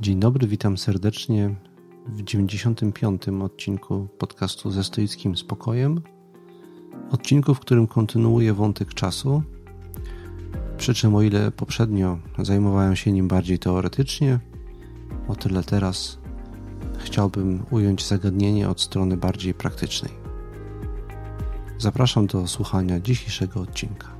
Dzień dobry, witam serdecznie w 95. odcinku podcastu ze stoickim spokojem. Odcinku, w którym kontynuuję wątek czasu. Przy czym, o ile poprzednio zajmowałem się nim bardziej teoretycznie, o tyle teraz chciałbym ująć zagadnienie od strony bardziej praktycznej. Zapraszam do słuchania dzisiejszego odcinka.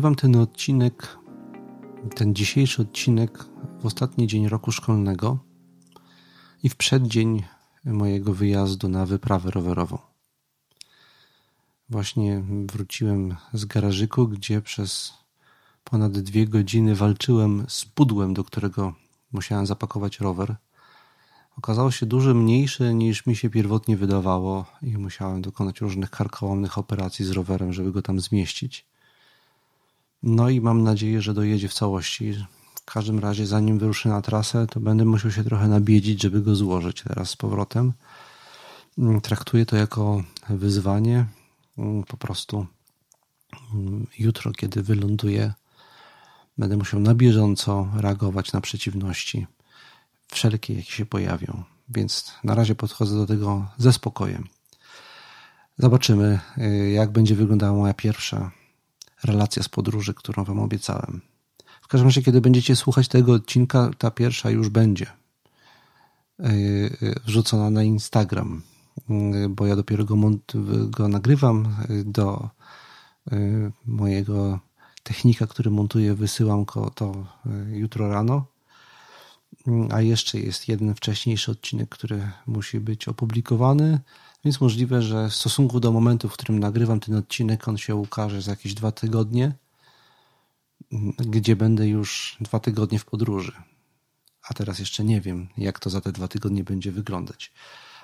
Nagrywam ten odcinek, ten dzisiejszy odcinek w ostatni dzień roku szkolnego i w przeddzień mojego wyjazdu na wyprawę rowerową. Właśnie wróciłem z garażyku, gdzie przez ponad dwie godziny walczyłem z pudłem, do którego musiałem zapakować rower. Okazało się dużo mniejsze niż mi się pierwotnie wydawało i musiałem dokonać różnych karkołomnych operacji z rowerem, żeby go tam zmieścić. No i mam nadzieję, że dojedzie w całości. W każdym razie, zanim wyruszę na trasę, to będę musiał się trochę nabiedzić, żeby go złożyć teraz z powrotem. Mm, traktuję to jako wyzwanie. Mm, po prostu mm, jutro, kiedy wyląduję, będę musiał na bieżąco reagować na przeciwności, wszelkie, jakie się pojawią. Więc na razie podchodzę do tego ze spokojem. Zobaczymy, y, jak będzie wyglądała moja pierwsza relacja z podróży, którą Wam obiecałem. W każdym razie, kiedy będziecie słuchać tego odcinka, ta pierwsza już będzie e, e, wrzucona na Instagram, e, bo ja dopiero go, go nagrywam do mojego technika, który montuję, wysyłam go to jutro rano. A jeszcze jest jeden wcześniejszy odcinek, który musi być opublikowany. Więc możliwe, że w stosunku do momentu, w którym nagrywam ten odcinek, on się ukaże za jakieś dwa tygodnie, gdzie będę już dwa tygodnie w podróży. A teraz jeszcze nie wiem, jak to za te dwa tygodnie będzie wyglądać.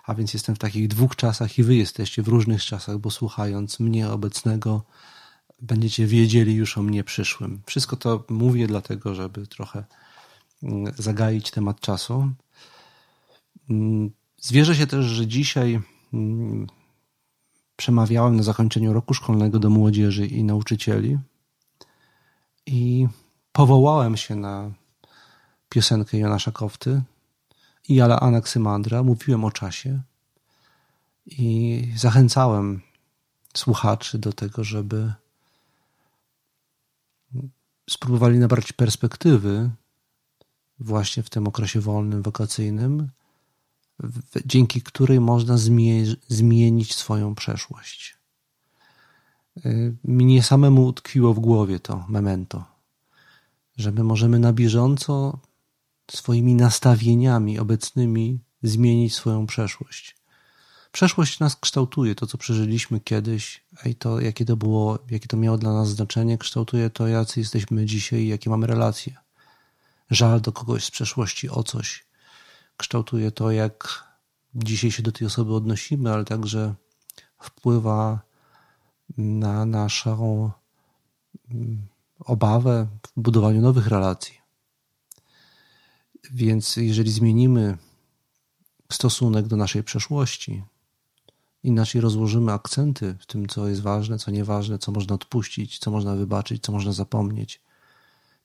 A więc jestem w takich dwóch czasach i wy jesteście w różnych czasach, bo słuchając mnie obecnego, będziecie wiedzieli już o mnie przyszłym. Wszystko to mówię dlatego, żeby trochę mm, zagaić temat czasu. Mm, zwierzę się też, że dzisiaj przemawiałem na zakończeniu roku szkolnego do młodzieży i nauczycieli i powołałem się na piosenkę Jonasza Kofty i Ala Anaksymandra. Mówiłem o czasie i zachęcałem słuchaczy do tego, żeby spróbowali nabrać perspektywy właśnie w tym okresie wolnym, wakacyjnym dzięki której można zmienić swoją przeszłość. Y, mnie samemu utkwiło w głowie to memento, że my możemy na bieżąco swoimi nastawieniami obecnymi zmienić swoją przeszłość. Przeszłość nas kształtuje, to co przeżyliśmy kiedyś, i to jakie to było, jakie to miało dla nas znaczenie, kształtuje to, jacy jesteśmy dzisiaj jakie mamy relacje. Żal do kogoś z przeszłości o coś, kształtuje to, jak dzisiaj się do tej osoby odnosimy, ale także wpływa na naszą mm, obawę w budowaniu nowych relacji. Więc jeżeli zmienimy stosunek do naszej przeszłości, inaczej rozłożymy akcenty w tym, co jest ważne, co nieważne, co można odpuścić, co można wybaczyć, co można zapomnieć,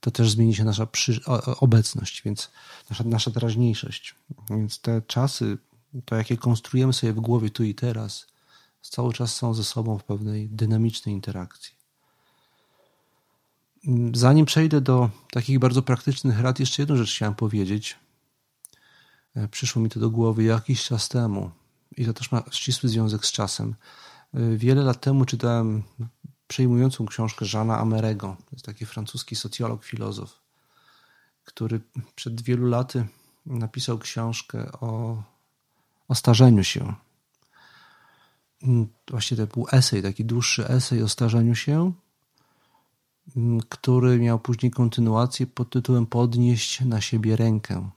to też zmieni się nasza przy... obecność, więc nasza, nasza teraźniejszość. Więc te czasy, to jakie konstruujemy sobie w głowie tu i teraz, cały czas są ze sobą w pewnej dynamicznej interakcji. Zanim przejdę do takich bardzo praktycznych rad, jeszcze jedną rzecz chciałem powiedzieć. E, przyszło mi to do głowy jakiś czas temu i to też ma ścisły związek z czasem. E, wiele lat temu czytałem przejmującą książkę Jeana Amerego. To jest taki francuski socjolog, filozof, który przed wielu laty napisał książkę o, o starzeniu się. Właśnie to był esej, taki dłuższy esej o starzeniu się, który miał później kontynuację pod tytułem Podnieść na siebie rękę.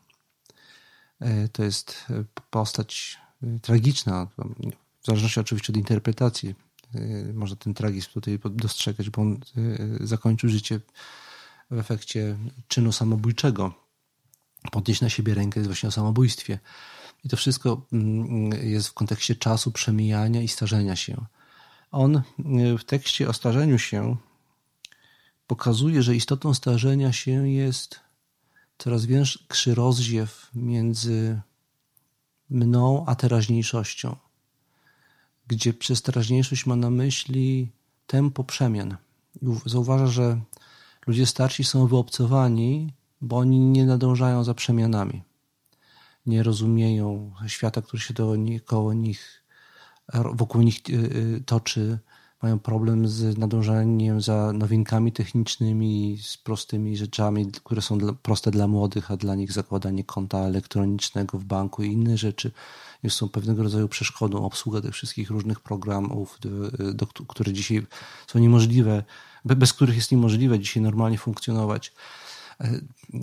E, to jest postać e, tragiczna, w zależności oczywiście od interpretacji można ten tragizm tutaj dostrzegać, bo on y, zakończył życie w efekcie czynu samobójczego. podnieść na siebie rękę jest właśnie o samobójstwie. I to wszystko mm, jest w kontekście czasu przemijania i starzenia się. On y, w tekście o starzeniu się pokazuje, że istotą starzenia się jest coraz większy rozdziew między mną a teraźniejszością, gdzie przez teraźniejszość ma na myśli tempo przemian. Zauważa, że ludzie starsi są wyobcowani, bo oni nie nadążają za przemianami. Nie rozumieją świata, który się koło nich, wokół nich y, y, toczy, mają problem z nadążaniem za nowinkami technicznymi, z prostymi rzeczami, które są dla, proste dla młodych, a dla nich zakładanie konta elektronicznego w banku i inne rzeczy już są pewnego rodzaju przeszkodą. Obsługa tych wszystkich różnych programów, do, do, które dzisiaj są niemożliwe, bez których jest niemożliwe dzisiaj normalnie funkcjonować e,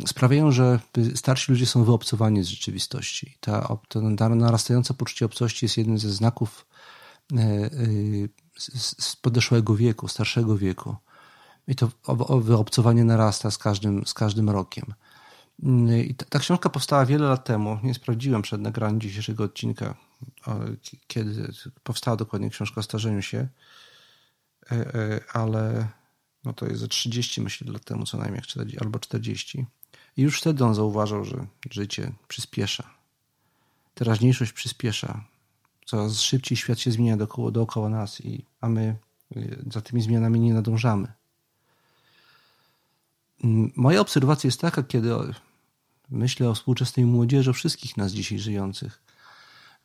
sprawiają, że starsi ludzie są wyobcowani z rzeczywistości. Ta, to narastające poczucie obcości jest jednym ze znaków e, e, z podeszłego wieku, starszego wieku. I to wyobcowanie narasta z każdym, z każdym rokiem. I ta, ta, książka powstała wiele lat temu. Nie sprawdziłem przed nagraniem dzisiejszego odcinka, kiedy powstała dokładnie książka o starzeniu się, e, e, ale no to jest ze 30 myślę lat temu co najmniej, albo 40. I już wtedy on zauważał, że życie przyspiesza. Teraźniejszość przyspiesza coraz szybciej świat się zmienia dookoła, dookoła nas, i, a my y, za tymi zmianami nie nadążamy. Mm, moja obserwacja jest taka, kiedy myślę o współczesnej młodzieży, o wszystkich nas dzisiaj żyjących,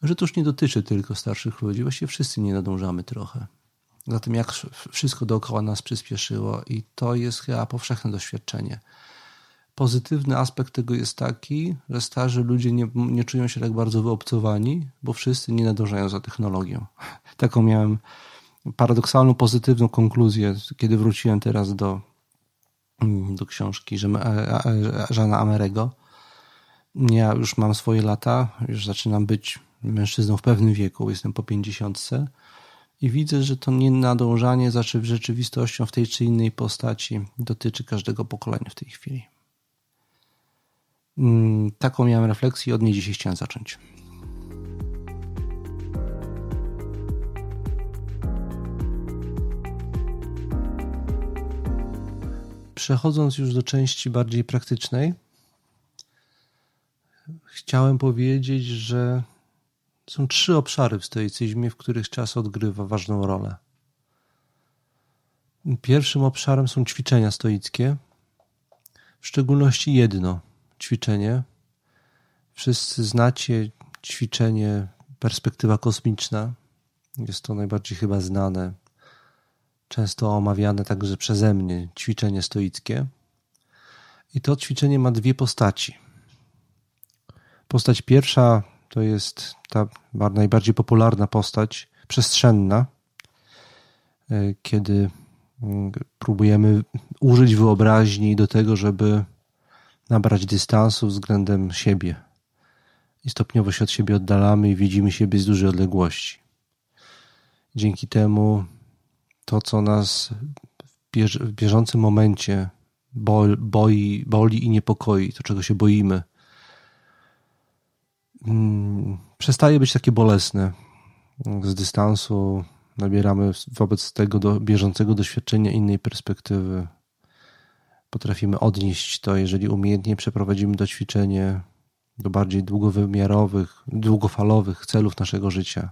że to już nie dotyczy tylko starszych ludzi, właściwie wszyscy nie nadążamy trochę. Za tym, jak wszystko dookoła nas przyspieszyło, i to jest chyba powszechne doświadczenie. Pozytywny aspekt tego jest taki, że starzy ludzie nie, nie czują się tak bardzo wyobcowani, bo wszyscy nie nadążają za technologią. Taką miałem paradoksalną, pozytywną konkluzję, kiedy wróciłem teraz do, do książki Żana Amerego. Ja już mam swoje lata, już zaczynam być mężczyzną w pewnym wieku, jestem po pięćdziesiątce i widzę, że to nienadążanie za rzeczywistością w tej czy innej postaci dotyczy każdego pokolenia w tej chwili. Mm, taką miałem refleksję i od niej dzisiaj chciałem zacząć. Przechodząc już do części bardziej praktycznej, chciałem powiedzieć, że są trzy obszary w stoicyzmie, w których czas odgrywa ważną rolę. Pierwszym obszarem są ćwiczenia stoickie, w szczególności jedno ćwiczenie. Wszyscy znacie ćwiczenie perspektywa kosmiczna. Jest to najbardziej chyba znane, często omawiane także przeze mnie ćwiczenie stoickie. I to ćwiczenie ma dwie postaci. Postać pierwsza to jest ta najbardziej popularna postać przestrzenna, e, kiedy mm, próbujemy użyć wyobraźni do tego, żeby nabrać dystansu względem siebie i stopniowo się od siebie oddalamy i widzimy siebie z dużej odległości. Dzięki temu to, co nas w bieżącym momencie boi, boli i niepokoi, to czego się boimy, mm, przestaje być takie bolesne. Z dystansu nabieramy wobec tego do bieżącego doświadczenia innej perspektywy potrafimy odnieść to, jeżeli umiejętnie przeprowadzimy to ćwiczenie do bardziej długowymiarowych, długofalowych celów naszego życia.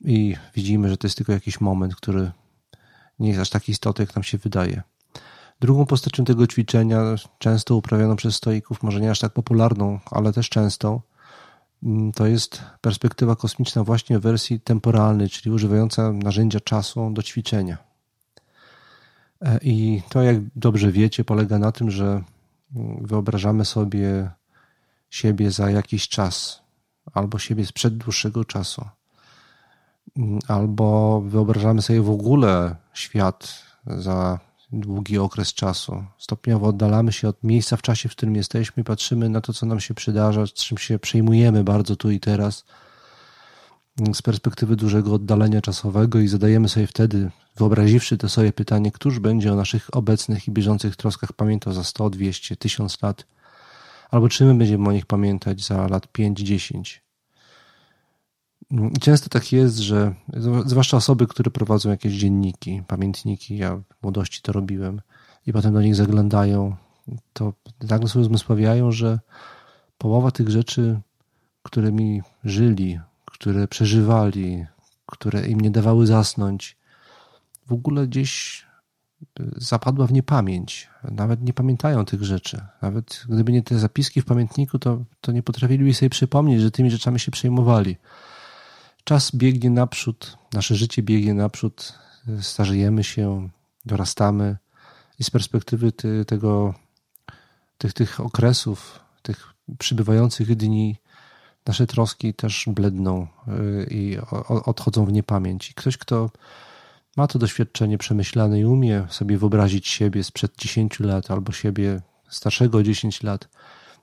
I widzimy, że to jest tylko jakiś moment, który nie jest aż tak istotny, jak nam się wydaje. Drugą postacią tego ćwiczenia, często uprawianą przez stoików, może nie aż tak popularną, ale też często, mm, to jest perspektywa kosmiczna właśnie w wersji temporalnej, czyli używająca narzędzia czasu do ćwiczenia. E, I to, jak dobrze wiecie, polega na tym, że wyobrażamy sobie siebie za jakiś czas, albo siebie sprzed dłuższego czasu, albo wyobrażamy sobie w ogóle świat za długi okres czasu. Stopniowo oddalamy się od miejsca w czasie, w którym jesteśmy, patrzymy na to, co nam się przydarza, czym się przejmujemy bardzo tu i teraz z perspektywy dużego oddalenia czasowego i zadajemy sobie wtedy, wyobraziwszy to sobie pytanie, któż będzie o naszych obecnych i bieżących troskach pamiętał za 100, 200, 1000 lat, Albo czy my będziemy o nich pamiętać za lat 5-10? I często tak jest, że zwłaszcza osoby, które prowadzą jakieś dzienniki, pamiętniki, ja w młodości to robiłem, i potem do nich zaglądają, to nagle sobie uzmysławiają, że połowa tych rzeczy, którymi żyli, które przeżywali, które im nie dawały zasnąć, w ogóle gdzieś y, zapadła w niepamięć. Nawet nie pamiętają tych rzeczy. Nawet gdyby nie te zapiski w pamiętniku, to, to nie potrafiliby sobie przypomnieć, że tymi rzeczami się przejmowali. Czas biegnie naprzód, nasze życie biegnie naprzód, starzejemy się, dorastamy i z perspektywy ty, tego, tych, tych okresów, tych przybywających dni, nasze troski też bledną y, i odchodzą w niepamięć. I ktoś, kto ma to doświadczenie przemyślane i umie sobie wyobrazić siebie sprzed 10 lat albo siebie starszego o 10 lat,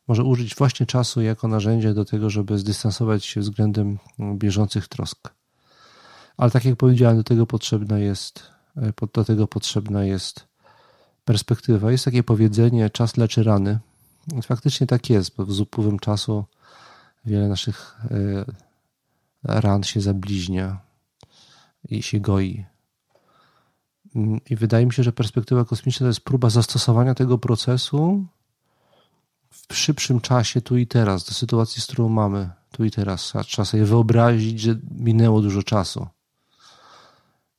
może użyć właśnie czasu jako narzędzia do tego, żeby zdystansować się względem bieżących trosk. Ale tak jak powiedziałem, do tego potrzebna jest, e, do tego potrzebna jest perspektywa. Jest takie powiedzenie, czas leczy rany. Faktycznie tak jest, bo z upływem czasu wiele naszych e, ran się zabliźnia i się goi. Mm, I wydaje mi się, że perspektywa kosmiczna to jest próba zastosowania tego procesu w szybszym czasie, tu i teraz, do sytuacji, z którą mamy tu i teraz. A trzeba sobie wyobrazić, że minęło dużo czasu,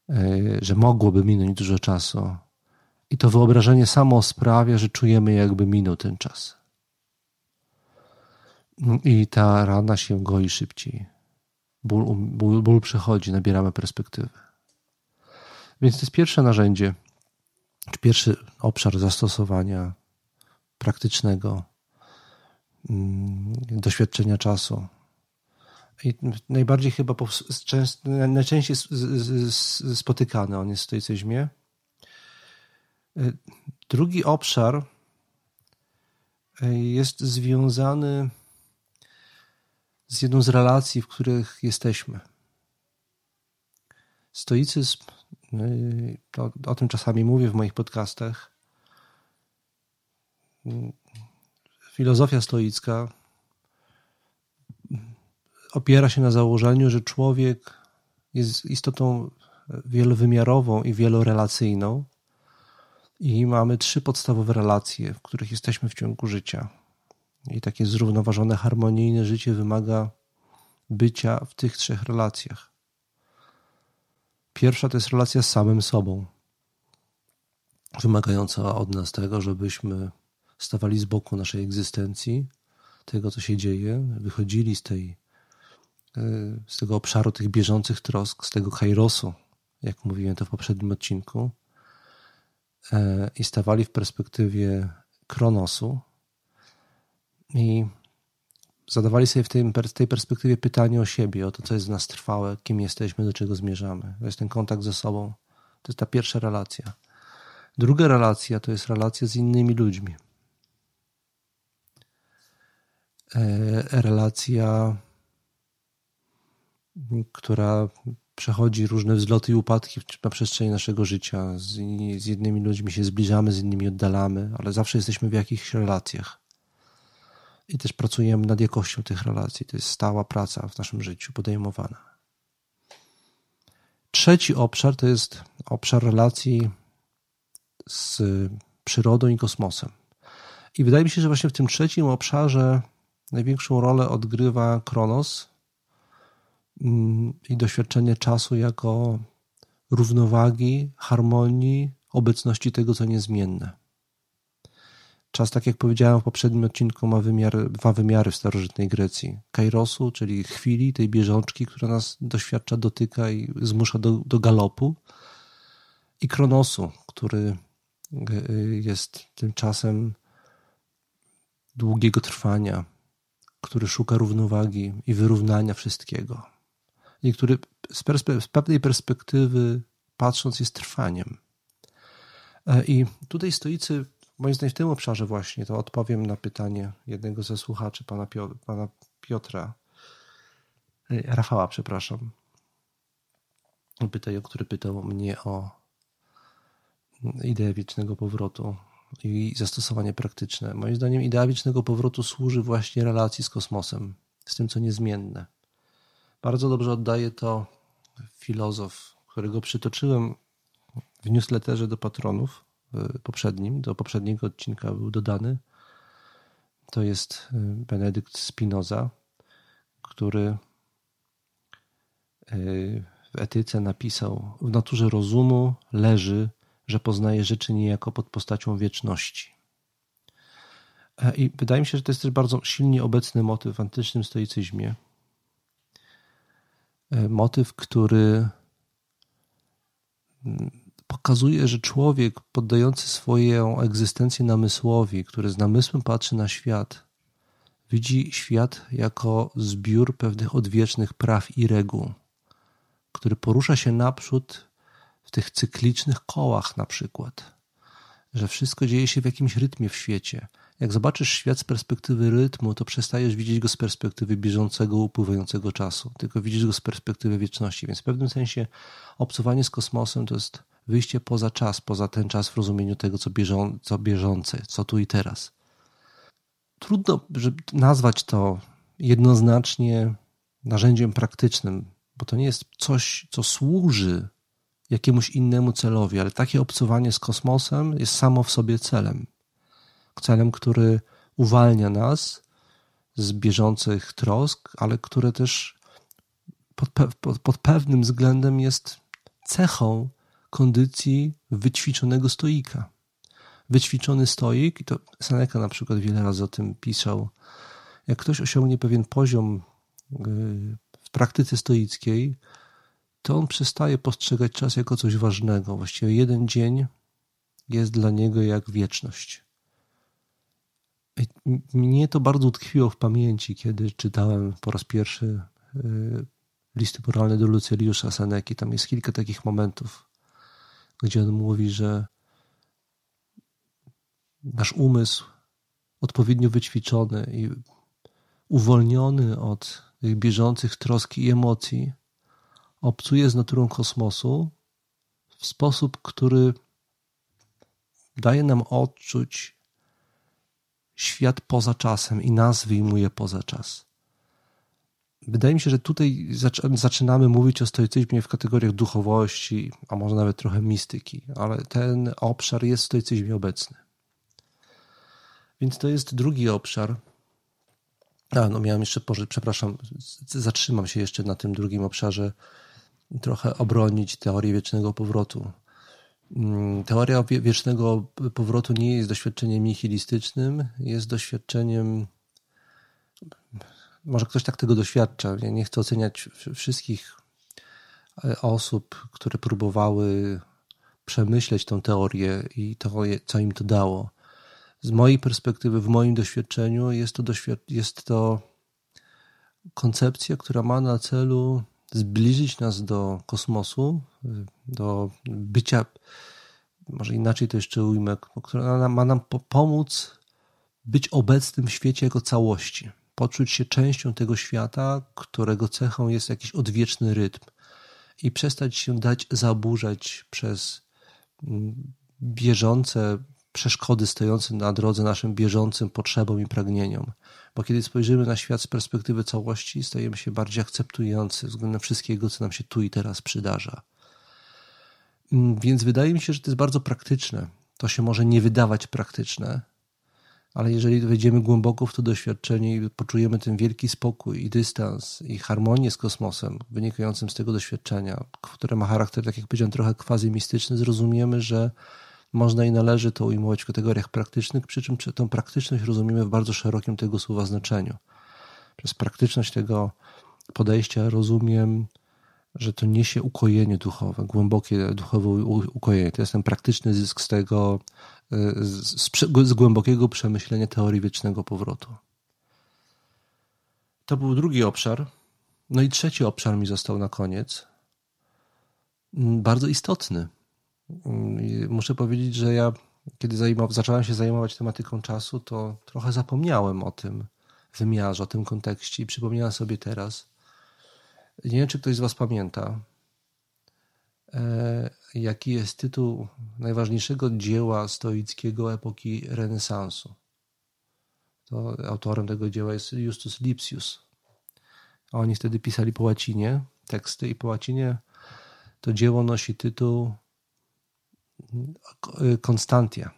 e, że mogłoby minąć dużo czasu. I to wyobrażenie samo sprawia, że czujemy, jakby minął ten czas. I ta rana się goi szybciej. Ból, ból, ból przechodzi, nabieramy perspektywy. Więc to jest pierwsze narzędzie, czy pierwszy obszar zastosowania praktycznego mm, doświadczenia czasu. I najbardziej chyba najczęściej spotykany on jest w stoicyzmie. Drugi obszar e, jest związany z jedną z relacji, w których jesteśmy. Stoicyzm, y, to, o tym czasami mówię w moich podcastach, filozofia stoicka opiera się na założeniu, że człowiek jest istotą wielowymiarową i wielorelacyjną i mamy trzy podstawowe relacje, w których jesteśmy w ciągu życia. I takie zrównoważone, harmonijne życie wymaga bycia w tych trzech relacjach. Pierwsza to jest relacja z samym sobą, wymagająca od nas tego, żebyśmy stawali z boku naszej egzystencji, tego, co się dzieje, wychodzili z tej, e, z tego obszaru tych bieżących trosk, z tego kairosu, jak mówiłem to w poprzednim odcinku, e, i stawali w perspektywie kronosu, i zadawali sobie w tej, perspektywie pytanie o siebie, o to, co jest w nas trwałe, kim jesteśmy, do czego zmierzamy. To jest ten kontakt ze sobą. To jest ta pierwsza relacja. Druga relacja to jest relacja z innymi ludźmi. E, relacja, która przechodzi różne wzloty i upadki na przestrzeni naszego życia. Z, jednymi ludźmi się zbliżamy, z innymi oddalamy, ale zawsze jesteśmy w jakichś relacjach i też pracujemy nad jakością tych relacji. To jest stała praca w naszym życiu podejmowana. Trzeci obszar to jest obszar relacji z przyrodą i kosmosem. I wydaje mi się, że właśnie w tym trzecim obszarze największą rolę odgrywa Kronos mm, i doświadczenie czasu jako równowagi, harmonii, obecności tego, co niezmienne. Czas, tak jak powiedziałem w poprzednim odcinku, ma wymiar, dwa wymiary w starożytnej Grecji. Kairosu, czyli chwili, tej bieżączki, która nas doświadcza, dotyka i zmusza do, do galopu. I Kronosu, który y, jest tym czasem długiego trwania, który szuka równowagi i wyrównania wszystkiego. I który z, perspe z pewnej perspektywy patrząc jest trwaniem. E, I tutaj stoicy Moim zdaniem w tym obszarze właśnie to odpowiem na pytanie jednego ze słuchaczy, pana, Piotra, pana Piotra, Rafała, przepraszam. Pytaj, który pytał mnie o ideę wiecznego powrotu. i zastosowanie praktyczne. Moim zdaniem idea wiecznego powrotu służy właśnie relacji z kosmosem, z tym, co niezmienne. Bardzo dobrze oddaje to filozof, którego przytoczyłem w newsletterze do patronów poprzednim, do poprzedniego odcinka był dodany. To jest y, Benedykt Spinoza, który y, w etyce napisał: W naturze rozumu leży, że poznaje rzeczy niejako pod postacią wieczności. E, I wydaje mi się, że to jest też bardzo silnie obecny motyw w antycznym stoicyzmie. E, motyw, który mm, pokazuje, że człowiek poddający swoją egzystencję namysłowi, który z namysłem patrzy na świat, widzi świat jako zbiór pewnych odwiecznych praw i reguł, który porusza się naprzód w tych cyklicznych kołach na przykład, że wszystko dzieje się w jakimś rytmie w świecie. Jak zobaczysz świat z perspektywy rytmu, to przestajesz widzieć go z perspektywy bieżącego, upływającego czasu, tylko widzisz go z perspektywy wieczności. Więc w pewnym sensie obcowanie z kosmosem to jest wyjście poza czas, poza ten czas w rozumieniu tego, co, bieżą, co bieżące, co tu i teraz. Trudno żeby nazwać to jednoznacznie narzędziem praktycznym, bo to nie jest coś, co służy jakiemuś innemu celowi, ale takie obcowanie z kosmosem jest samo w sobie celem. Celem, który uwalnia nas z bieżących trosk, ale które też pod, pod, pod pewnym względem jest cechą kondycji wyćwiczonego stoika. Wyćwiczony stoik, i to Seneca na przykład wiele razy o tym pisał, jak ktoś osiągnie pewien poziom y, w praktyce stoickiej, to on przestaje postrzegać czas jako coś ważnego. Właściwie jeden dzień jest dla niego jak wieczność. Mnie to bardzo utkwiło w pamięci, kiedy czytałem po raz pierwszy y, listy moralne do Luceliusza Seneki. Tam jest kilka takich momentów, gdzie on mówi, że nasz umysł odpowiednio wyćwiczony i uwolniony od bieżących troski i emocji obcuje z naturą kosmosu w sposób, który daje nam odczuć świat poza czasem i nas wyjmuje poza czas. Wydaje mi się, że tutaj zaczynamy mówić o stoicyzmie w kategoriach duchowości, a może nawet trochę mistyki, ale ten obszar jest w stoicyzmie obecny. Więc to jest drugi obszar. A, no miałem jeszcze, przepraszam, zatrzymam się jeszcze na tym drugim obszarze, trochę obronić teorię wiecznego powrotu. Mm, teoria wiecznego powrotu nie jest doświadczeniem nihilistycznym, jest doświadczeniem może ktoś tak tego doświadcza. Ja nie chcę oceniać wszystkich e, osób, które próbowały przemyśleć tę teorię i to, co im to dało. Z mojej perspektywy, w moim doświadczeniu, jest to, doświad jest to koncepcja, która ma na celu zbliżyć nas do kosmosu, do bycia, może inaczej to jeszcze ujmę, która ma nam pomóc być obecnym w świecie jako całości poczuć się częścią tego świata, którego cechą jest jakiś odwieczny rytm i przestać się dać zaburzać przez mm, bieżące przeszkody stojące na drodze naszym bieżącym potrzebom i pragnieniom. Bo kiedy spojrzymy na świat z perspektywy całości, stajemy się bardziej akceptujący względem wszystkiego, co nam się tu i teraz przydarza. Mm, więc wydaje mi się, że to jest bardzo praktyczne. To się może nie wydawać praktyczne, ale jeżeli wejdziemy głęboko w to doświadczenie i poczujemy ten wielki spokój i dystans i harmonię z kosmosem wynikającym z tego doświadczenia, które ma charakter, tak jak powiedziałem, trochę quasi-mistyczny, zrozumiemy, że można i należy to ujmować w kategoriach praktycznych, przy czym tę praktyczność rozumiemy w bardzo szerokim tego słowa znaczeniu. Przez praktyczność tego podejścia rozumiem, że to niesie ukojenie duchowe, głębokie duchowe ukojenie. To jest ten praktyczny zysk z tego, z, z głębokiego przemyślenia teorii wiecznego powrotu. To był drugi obszar. No i trzeci obszar mi został na koniec. Mm, bardzo istotny. Mm, muszę powiedzieć, że ja, kiedy zacząłem się zajmować tematyką czasu, to trochę zapomniałem o tym wymiarze, o tym kontekście i przypomniałem sobie teraz. Nie wiem, czy ktoś z Was pamięta. e, jaki jest tytuł najważniejszego dzieła stoickiego epoki renesansu. To autorem tego dzieła jest Justus Lipsius. Oni wtedy pisali po łacinie teksty i po łacinie to dzieło nosi tytuł Konstantia,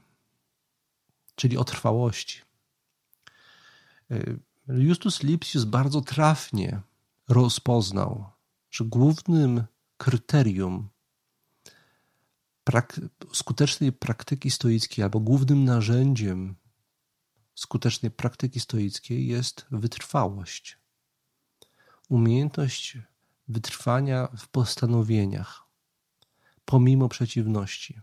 czyli o trwałości. Justus Lipsius bardzo trafnie rozpoznał, że głównym kryterium prak skutecznej praktyki stoickiej albo głównym narzędziem skutecznej praktyki stoickiej jest wytrwałość. Umiejętność wytrwania w postanowieniach, pomimo przeciwności.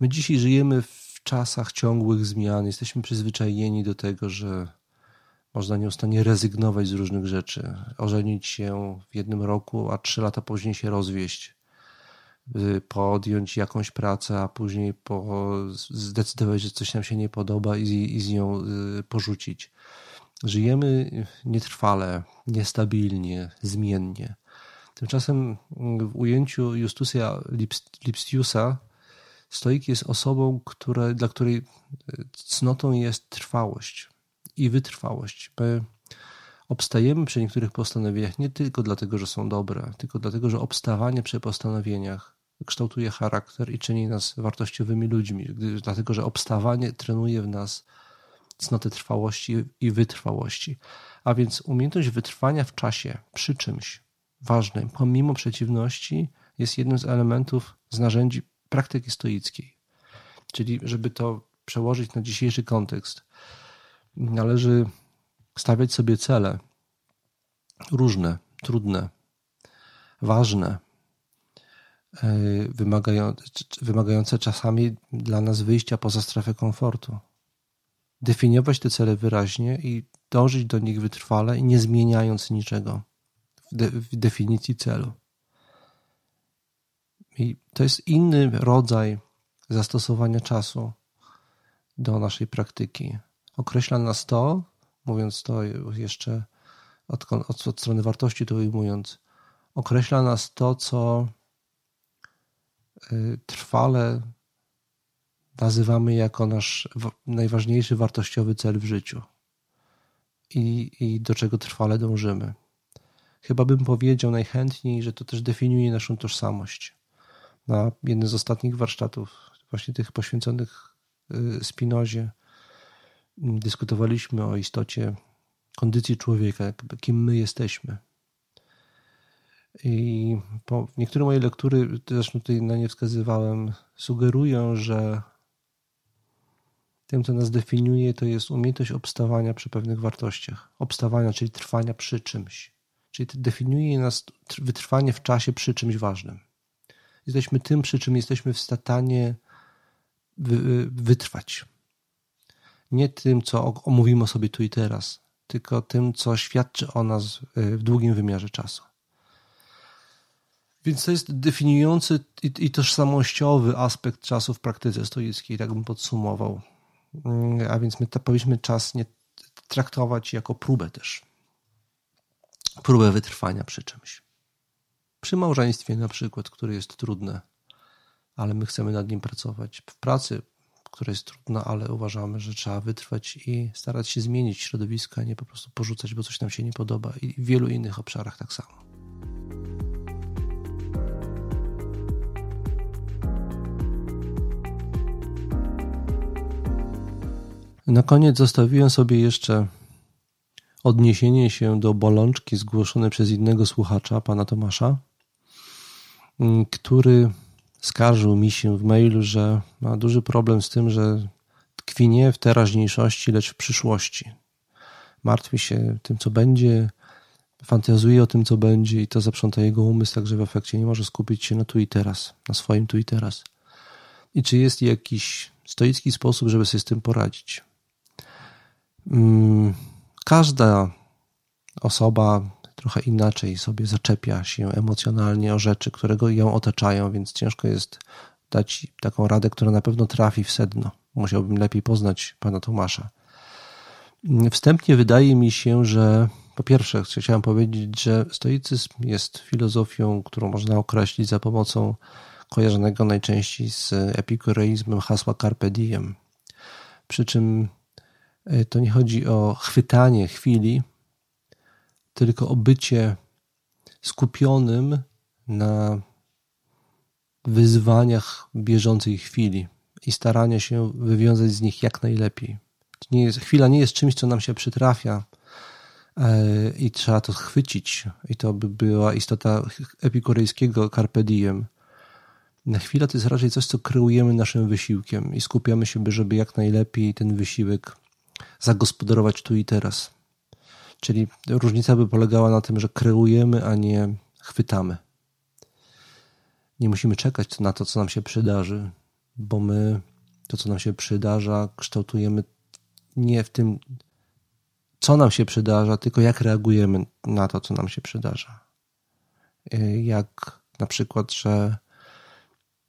My dzisiaj żyjemy w czasach ciągłych zmian, jesteśmy przyzwyczajeni do tego, że można nieustannie rezygnować z różnych rzeczy, ożenić się w jednym roku, a trzy lata później się rozwieść, y, podjąć jakąś pracę, a później po, zdecydować, że coś nam się nie podoba i, i z nią y, porzucić. Żyjemy nietrwale, niestabilnie, zmiennie. Tymczasem w ujęciu Justusa Lipstiusa stoik jest osobą, dla której cnotą jest trwałość i wytrwałość. My obstajemy przy niektórych postanowieniach nie tylko dlatego, że są dobre, tylko dlatego, że obstawanie przy postanowieniach kształtuje charakter i czyni nas wartościowymi ludźmi, dlatego, że obstawanie trenuje w nas cnoty trwałości i wytrwałości. A więc umiejętność wytrwania w czasie przy czymś ważnym, pomimo przeciwności, jest jednym z elementów, z narzędzi praktyki stoickiej. Czyli, żeby to przełożyć na dzisiejszy kontekst, należy stawiać sobie cele różne, trudne, ważne, e, wymagające czasami dla nas wyjścia poza strefę komfortu. Definiować te cele wyraźnie i dążyć do nich wytrwale nie zmieniając niczego w, w definicji celu. I to jest inny rodzaj zastosowania czasu do naszej praktyki. Określa nas to, mówiąc to jeszcze od, od, od strony wartości to ujmując, określa nas to, co y, trwale nazywamy jako nasz najważniejszy wartościowy cel w życiu i, i do czego trwale dążymy. Chyba bym powiedział najchętniej, że to też definiuje naszą tożsamość. Na jednym z ostatnich warsztatów, właśnie tych poświęconych y, Spinozie, dyskutowaliśmy o istocie kondycji człowieka, kim my jesteśmy. I po, niektóre moje lektury, zresztą tutaj na nie wskazywałem, sugerują, że tym, co nas definiuje, to jest umiejętność obstawania przy pewnych wartościach. Obstawania, czyli trwania przy czymś. Czyli definiuje nas wytrwanie w czasie przy czymś ważnym. Jesteśmy tym, przy czym jesteśmy w stanie wytrwać nie tym, co omówimy sobie tu i teraz, tylko tym, co świadczy o nas y, w długim wymiarze czasu. Więc to jest definiujący i, tożsamościowy aspekt czasu w praktyce stoickiej, tak bym podsumował. Mm, a więc my to powinniśmy czas nie traktować jako próbę też. Próbę wytrwania przy czymś. Przy małżeństwie na przykład, które jest trudne, ale my chcemy nad nim pracować. W pracy która jest trudna, ale uważamy, że trzeba wytrwać i starać się zmienić środowisko, a nie po prostu porzucać, bo coś nam się nie podoba i w wielu innych obszarach tak samo. Na koniec zostawiłem sobie jeszcze odniesienie się do bolączki zgłoszone przez innego słuchacza, pana Tomasza, który skarżył mi się w mailu, że ma duży problem z tym, że tkwi nie w teraźniejszości, lecz w przyszłości. Martwi się tym, co będzie, fantazuje o tym, co będzie i to zaprząta jego umysł, także w efekcie nie może skupić się na tu i teraz, na swoim tu i teraz. I czy jest jakiś stoicki sposób, żeby sobie z tym poradzić? Mm, każda osoba trochę inaczej sobie zaczepia się emocjonalnie o rzeczy, które ją otaczają, więc ciężko jest dać taką radę, która na pewno trafi w sedno. Musiałbym lepiej poznać pana Tomasza. Wstępnie wydaje mi się, że Po pierwsze, chciałem powiedzieć, że stoicyzm jest filozofią, którą można określić za pomocą kojarzonego najczęściej z epikureizmem hasła carpe diem. Przy czym e, to nie chodzi o chwytanie chwili, tylko o bycie skupionym na wyzwaniach bieżącej chwili i starania się wywiązać z nich jak najlepiej. Nie jest, chwila nie jest czymś, co nam się przytrafia e, i trzeba to chwycić. I to by była istota epikurejskiego carpe diem. Na chwilę to jest raczej coś, co kreujemy naszym wysiłkiem i skupiamy się, żeby jak najlepiej ten wysiłek zagospodarować tu i teraz. Czyli różnica by polegała na tym, że kreujemy, a nie chwytamy. Nie musimy czekać na to, co nam się przydarzy, bo my to, co nam się przydarza, kształtujemy nie w tym, co nam się przydarza, tylko jak reagujemy na to, co nam się przydarza. Jak na przykład, że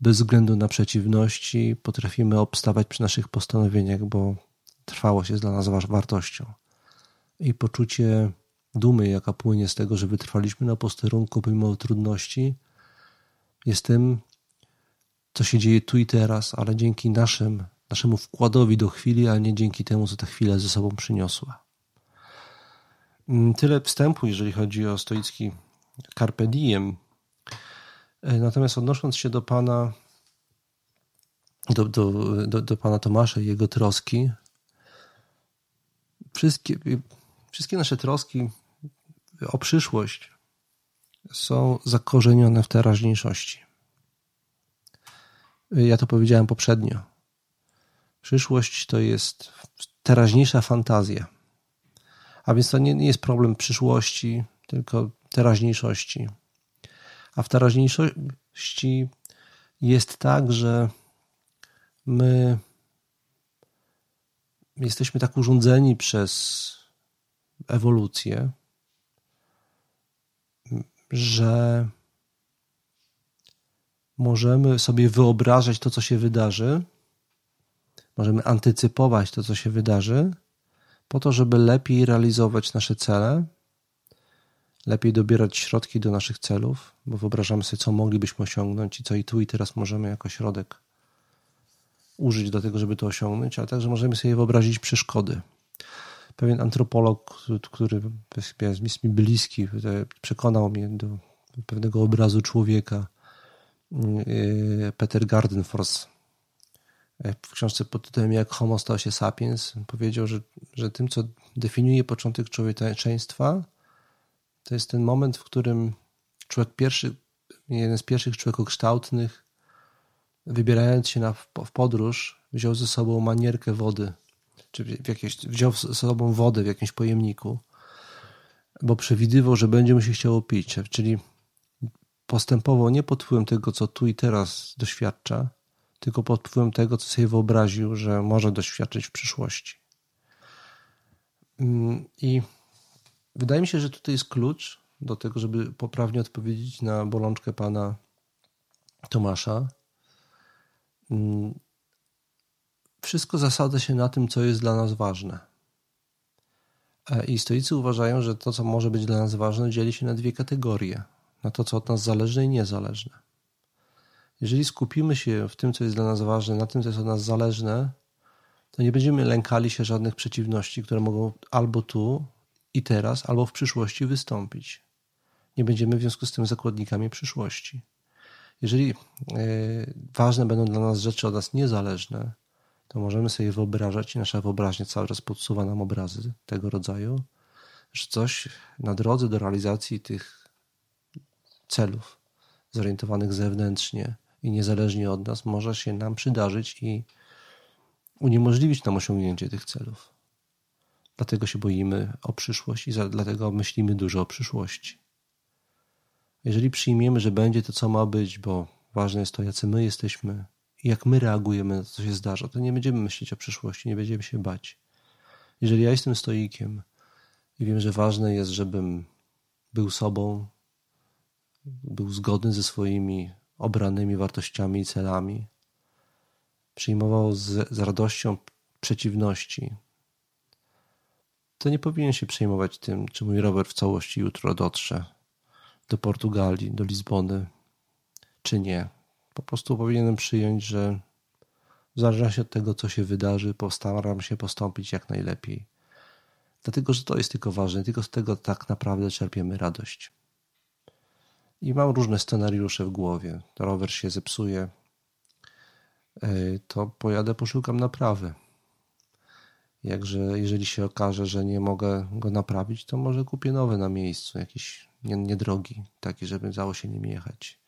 bez względu na przeciwności potrafimy obstawać przy naszych postanowieniach, bo trwałość jest dla nas wartością. I poczucie dumy, jaka płynie z tego, że wytrwaliśmy na posterunku pomimo trudności, jest tym, co się dzieje tu i teraz, ale dzięki naszym, naszemu wkładowi do chwili, a nie dzięki temu, co ta chwila ze sobą przyniosła. Mm, tyle wstępu, jeżeli chodzi o stoicki Carpe Diem. E, natomiast odnosząc się do pana, do, do, do, do pana Tomasza i jego troski, wszystkie, wszystkie nasze troski o przyszłość są zakorzenione w teraźniejszości. Ja to powiedziałem poprzednio. Przyszłość to jest teraźniejsza fantazja. A więc to nie, nie jest problem przyszłości, tylko teraźniejszości. A w teraźniejszości jest tak, że my jesteśmy tak urządzeni przez ewolucję, że możemy sobie wyobrażać to, co się wydarzy, możemy antycypować to, co się wydarzy, po to, żeby lepiej realizować nasze cele, lepiej dobierać środki do naszych celów, bo wyobrażamy sobie, co moglibyśmy osiągnąć i co i tu i teraz możemy jako środek użyć do tego, żeby to osiągnąć, ale także możemy sobie wyobrazić przeszkody. Pewien antropolog, który jest mi bliski, przekonał mnie do pewnego obrazu człowieka, Y, Peter Gardenfors. Y, w książce pod tytułem Jak Homo stał się sapiens powiedział, że, że tym, co definiuje początek człowieczeństwa, to jest ten moment, w którym człowiek pierwszy, jeden z pierwszych człowiekokształtnych, wybierając się na, w podróż, wziął ze sobą manierkę wody, czy w jakieś, wziął ze sobą wodę w jakimś pojemniku, bo przewidywał, że będzie mu się chciało pić, czyli postępował nie pod wpływem tego, co tu i teraz doświadcza, tylko pod wpływem tego, co sobie wyobraził, że może doświadczyć w przyszłości. Mm, I wydaje mi się, że tutaj jest klucz do tego, żeby poprawnie odpowiedzieć na bolączkę pana Tomasza. Wszystko zasadza się na tym, co jest dla nas ważne. E, I stoicy uważają, że to, co może być dla nas ważne, dzieli się na dwie kategorie – na to, co od nas zależne i niezależne. Jeżeli skupimy się w tym, co jest dla nas ważne, na tym, co jest od nas zależne, to nie będziemy lękali się żadnych przeciwności, które mogą albo tu i teraz, albo w przyszłości wystąpić. Nie będziemy w związku z tym zakładnikami przyszłości. Jeżeli yy, ważne będą dla nas rzeczy od nas niezależne, to możemy sobie wyobrażać, i nasza wyobraźnia cały czas podsuwa nam obrazy tego rodzaju, że coś na drodze do realizacji tych celów zorientowanych zewnętrznie i niezależnie od nas może się nam przydarzyć i uniemożliwić nam osiągnięcie tych celów. Dlatego się boimy o przyszłość i dlatego myślimy dużo o przyszłości. Jeżeli przyjmiemy, że będzie to, co ma być, bo ważne jest to, jacy my jesteśmy jak my reagujemy na to, co się zdarza, to nie będziemy myśleć o przyszłości, nie będziemy się bać. Jeżeli ja jestem stoikiem i wiem, że ważne jest, żebym był sobą, był zgodny ze swoimi obranymi wartościami i celami. Przyjmował z, z radością przeciwności. to nie powinien się przejmować tym, czy mój rower w całości jutro dotrze do Portugalii, do Lizbony, czy nie. Po prostu powinienem przyjąć, że w zależności od tego, co się wydarzy, postaram się postąpić jak najlepiej. Dlatego, że to jest tylko ważne, tylko z tego tak naprawdę czerpiemy radość. I mam różne scenariusze w głowie. Rower się zepsuje, e, to pojadę, poszukam naprawy. Jakże, jeżeli się okaże, że nie mogę go naprawić, to może kupię nowy na miejscu, jakiś niedrogi, taki, żeby dało się nim jechać.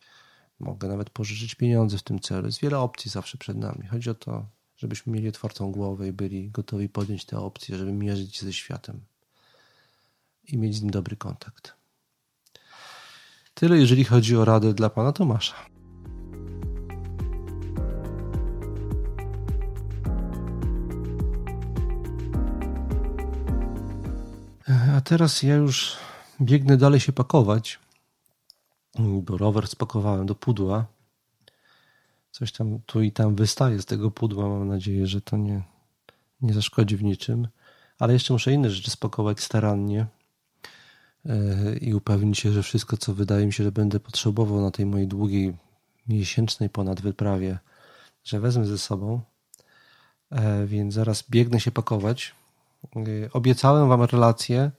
Mogę nawet pożyczyć pieniądze w tym celu. Jest wiele opcji zawsze przed nami. Chodzi o to, żebyśmy mieli otwartą głowę i byli gotowi podjąć te opcje, żeby mierzyć się ze światem i mieć z nim dobry kontakt. Tyle, jeżeli chodzi o radę dla pana Tomasza. A teraz ja już biegnę dalej się pakować, bo rower spakowałem do pudła. Coś tam tu i tam wystaje z tego pudła. Mam nadzieję, że to nie, nie zaszkodzi w niczym. Ale jeszcze muszę inne rzeczy spakować starannie e, i upewnić się, że wszystko, co wydaje mi się, że będę potrzebował na tej mojej długiej, miesięcznej ponad wyprawie, że wezmę ze sobą. E, więc zaraz biegnę się pakować. E, obiecałem Wam relację.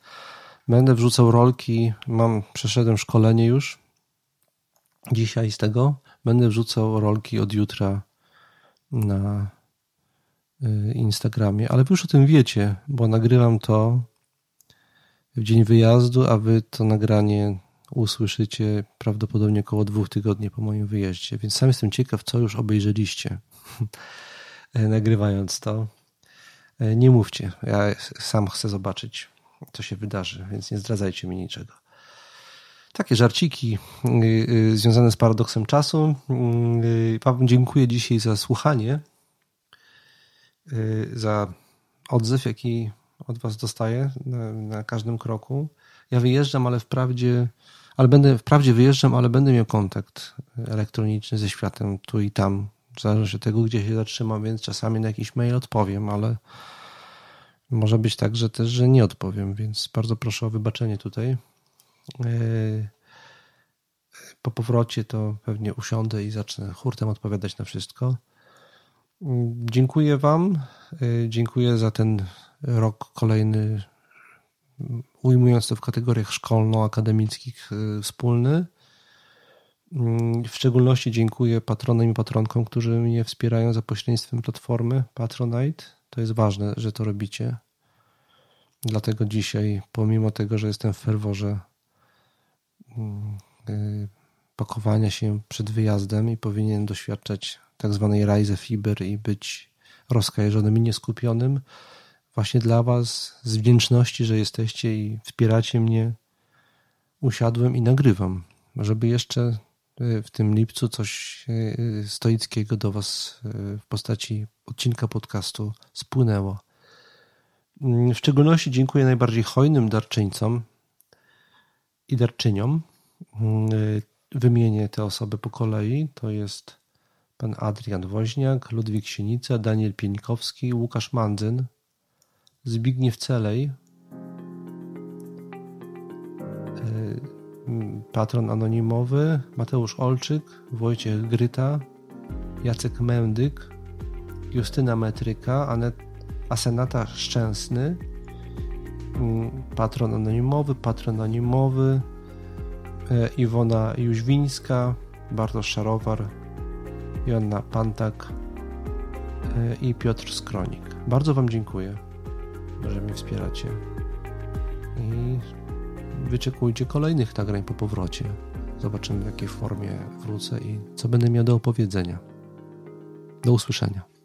Będę wrzucał rolki. Mam, przeszedłem szkolenie już dzisiaj z tego. Będę wrzucał rolki od jutra na y, Instagramie, ale wy już o tym wiecie, bo nagrywam to w dzień wyjazdu, a wy to nagranie usłyszycie prawdopodobnie około dwóch tygodni po moim wyjeździe, więc sam jestem ciekaw, co już obejrzeliście nagrywając to. E, nie mówcie, ja sam chcę zobaczyć, co się wydarzy, więc nie zdradzajcie mi niczego. Takie żarciki y, y, związane z paradoksem czasu. Wam y, dziękuję dzisiaj za słuchanie, za odzew, jaki od Was dostaję na, na każdym kroku. Ja wyjeżdżam, ale wprawdzie, ale będę, wprawdzie wyjeżdżam, ale będę miał kontakt elektroniczny ze światem tu i tam. Zależy od tego, gdzie się zatrzymam, więc czasami na jakiś mail odpowiem, ale może być tak, że też, że nie odpowiem, więc bardzo proszę o wybaczenie tutaj. E, po powrocie to pewnie usiądę i zacznę hurtem odpowiadać na wszystko. Dziękuję Wam. E, dziękuję za ten rok kolejny, ujmując to w kategoriach szkolno-akademickich, e, wspólny. W szczególności dziękuję patronom i patronkom, którzy mnie wspierają za pośrednictwem platformy Patronite. To jest ważne, że to robicie. Dlatego dzisiaj, pomimo tego, że jestem w ferworze mm, pakowania się przed wyjazdem i powinien doświadczać tak zwanej Rise Fiber i być rozkajeżonym i nieskupionym, właśnie dla Was z wdzięczności, że jesteście i wspieracie mnie, usiadłem i nagrywam, żeby jeszcze y, w tym lipcu coś y, stoickiego do Was w postaci odcinka podcastu spłynęło. W szczególności dziękuję najbardziej hojnym darczyńcom i darczyniom. Wymienię te osoby po kolei. To jest pan Adrian Woźniak, Ludwik Sienica, Daniel Pieńkowski, Łukasz Mandzyn, Zbigniew Celej, patron anonimowy, Mateusz Olczyk, Wojciech Gryta, Jacek Mędyk, Justyna Metryka, Anet Asenata Szczęsny, mm, patron anonimowy, patron anonimowy, e, Iwona Jóźwińska, Bartosz Szarowar, Joanna Pantak e, i Piotr Skronik. Bardzo Wam dziękuję, że mnie wspieracie i wyczekujcie kolejnych nagrań po powrocie. Zobaczymy w jakiej formie wrócę i co będę miał do opowiedzenia. Do usłyszenia.